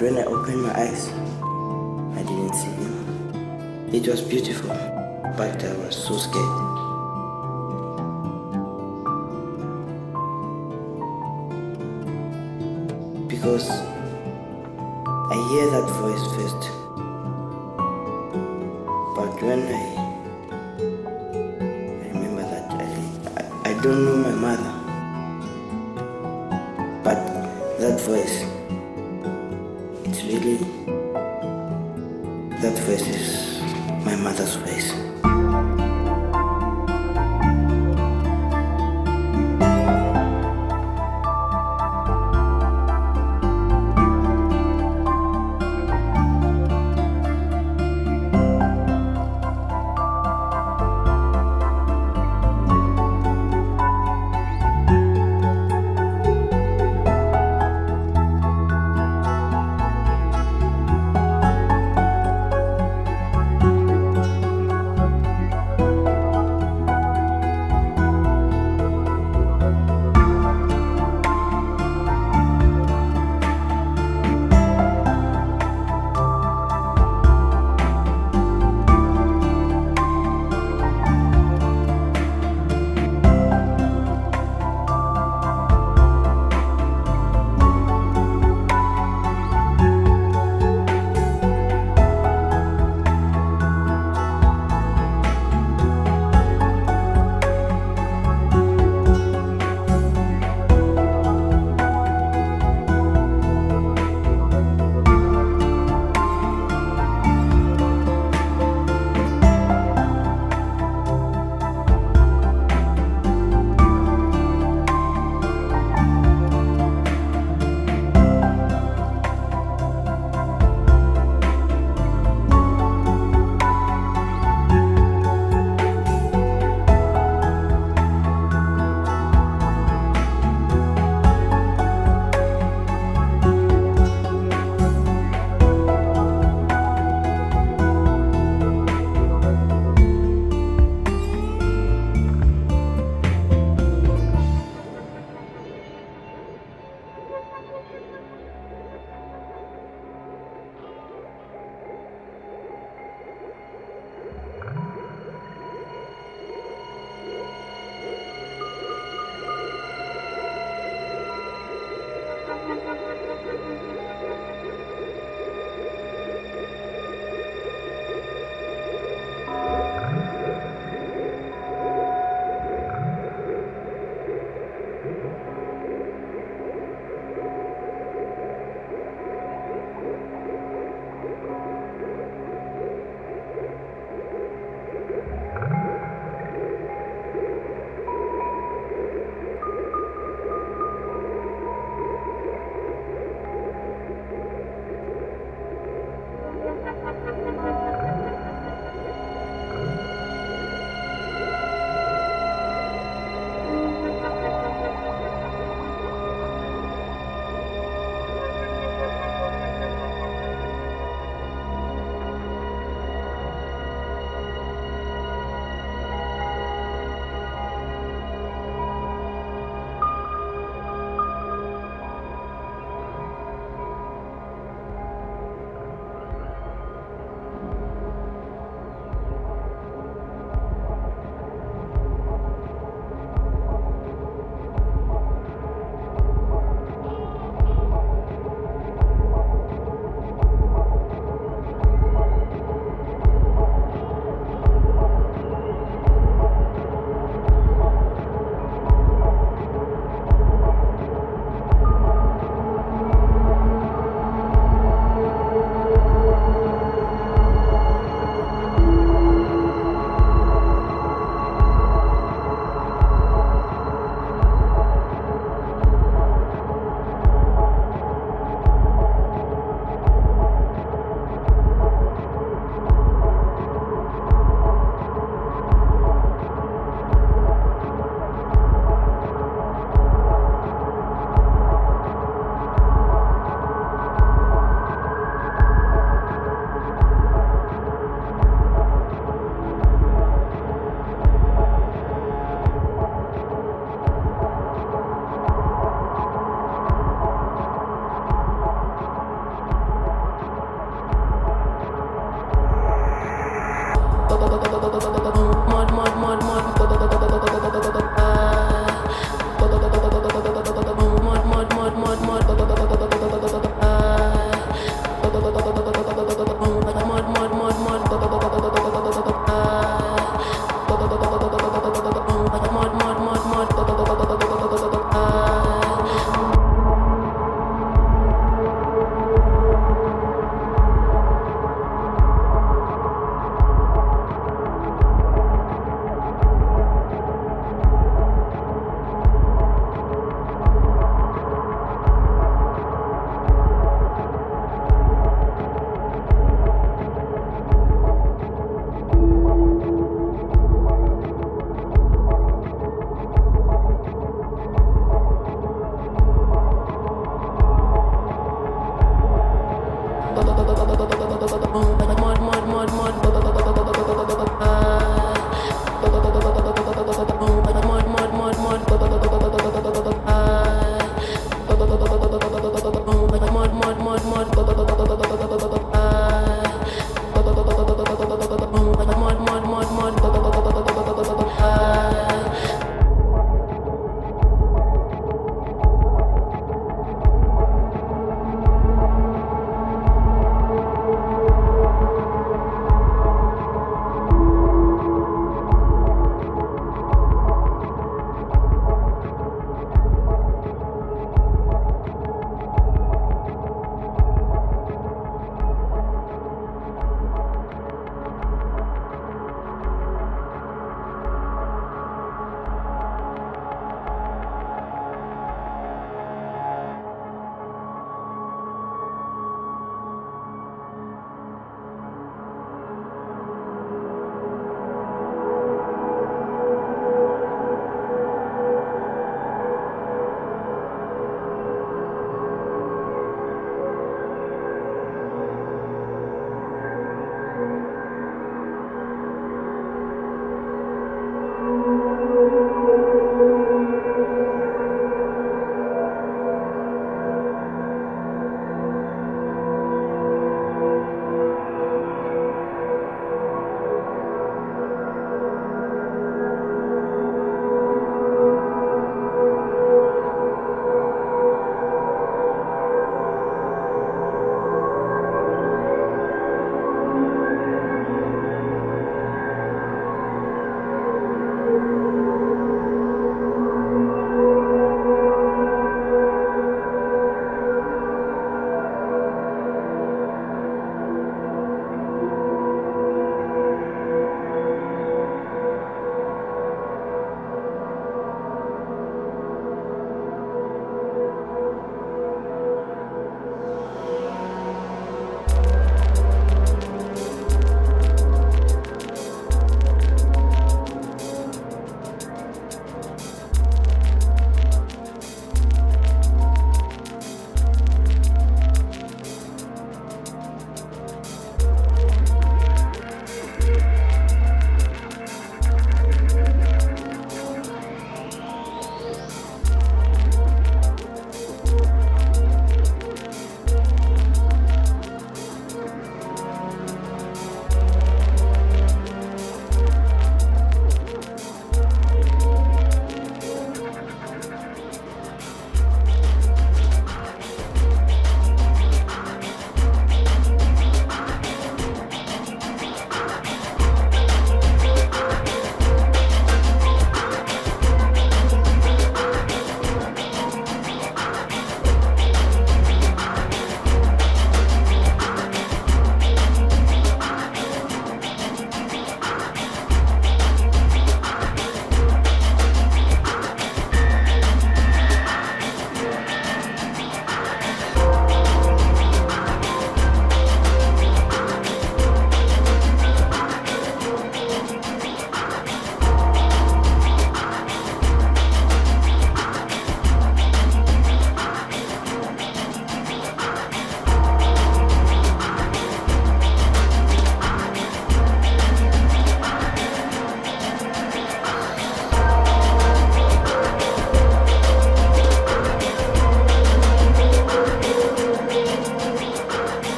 When I opened my eyes, I didn't see him. It was beautiful, but I was so scared.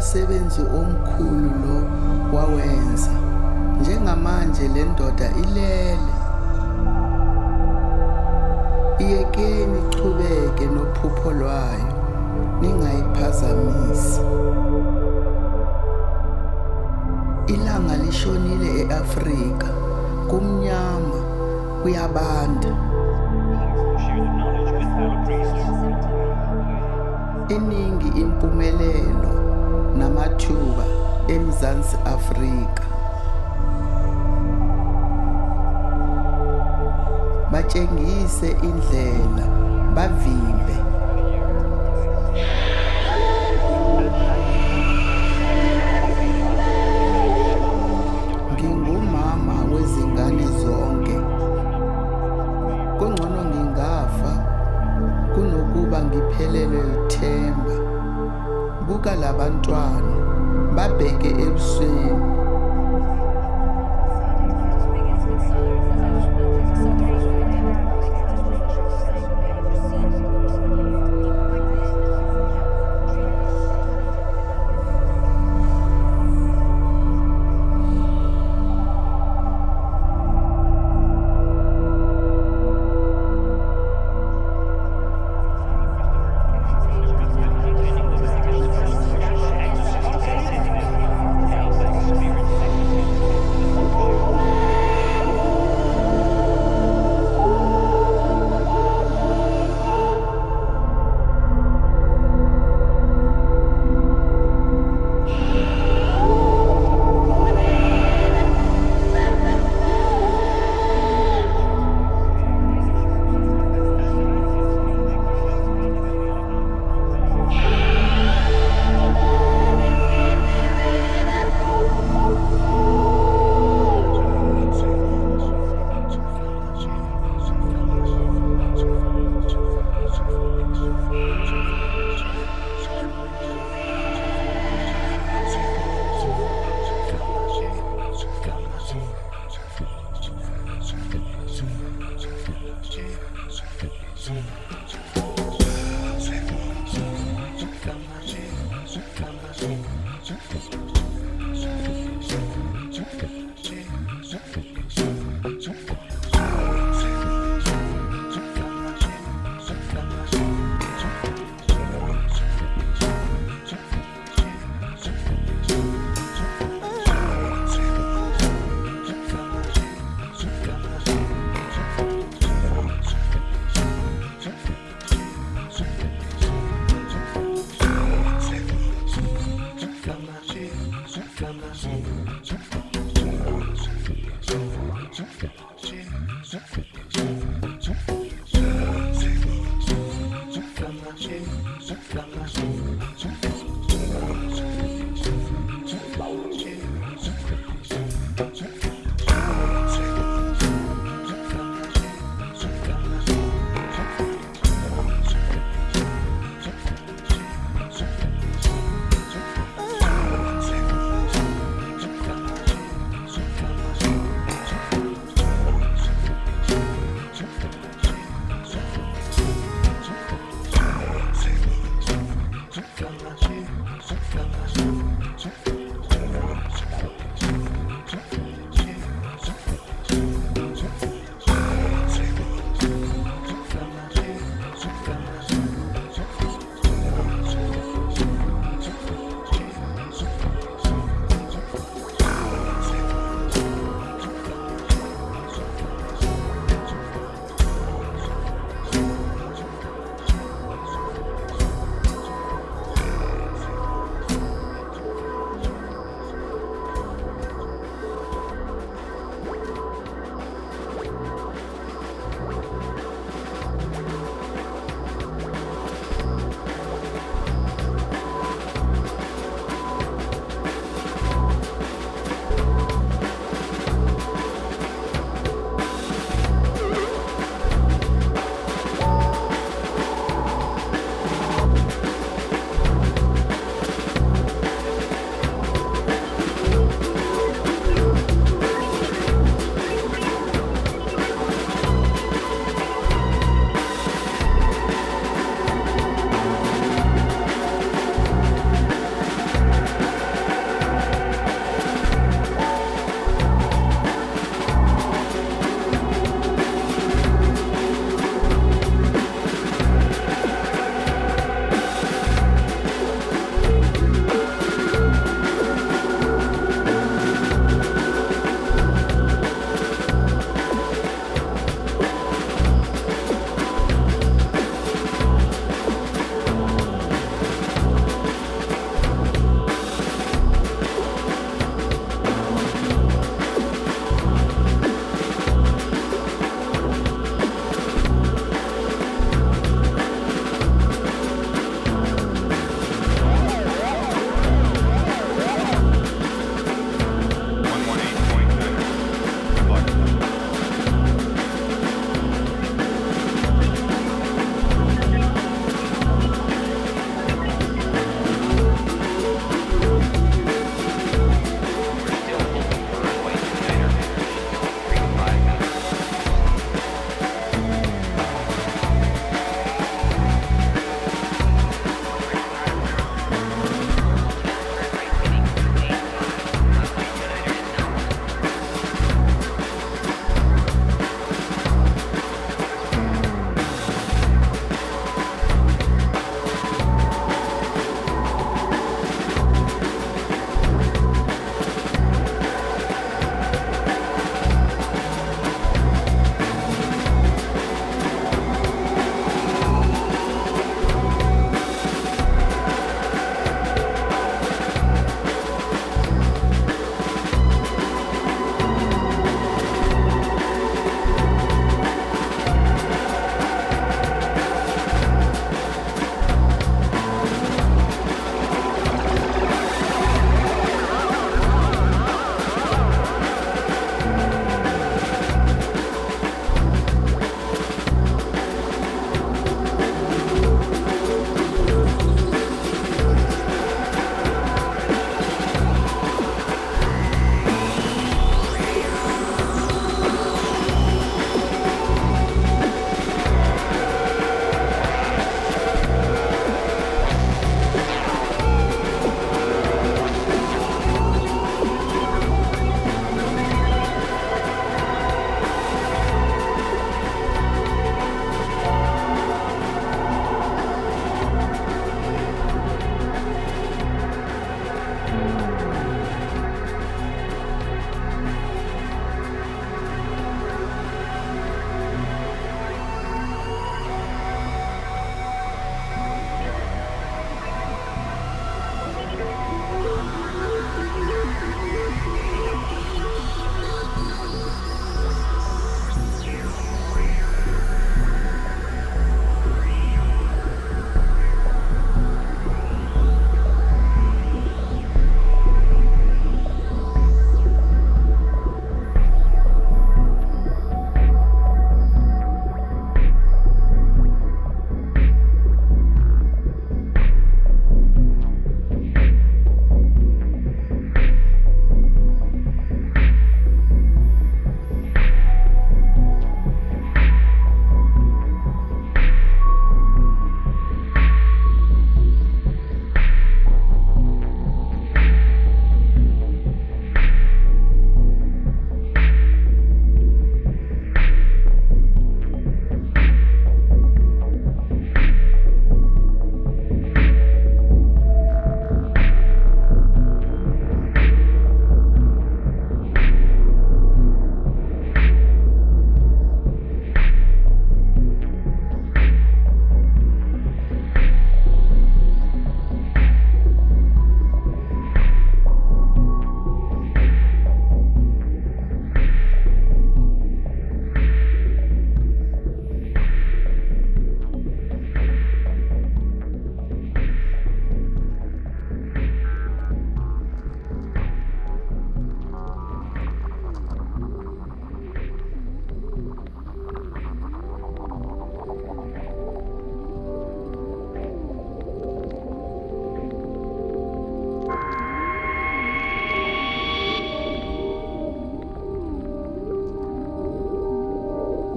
Kwakumsebenzi omkhulu lo wawenza. Njengamanje le ndoda ilele. Iyekeni ichubeke nophupho lwayo ningayiphazamisi. Ilanga lishonile eAfrika kumnyama kuyabanda. Iningi impumelelo namathuba eMzansi Afrika. Batshengise indlela bavimbe.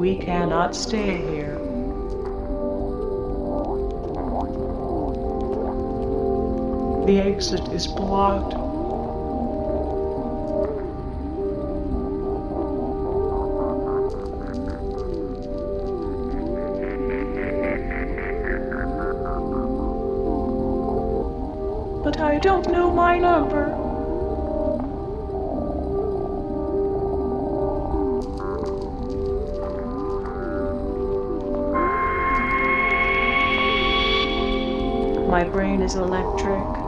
We cannot stay here. The exit is blocked. But I don't know my number. Is electric.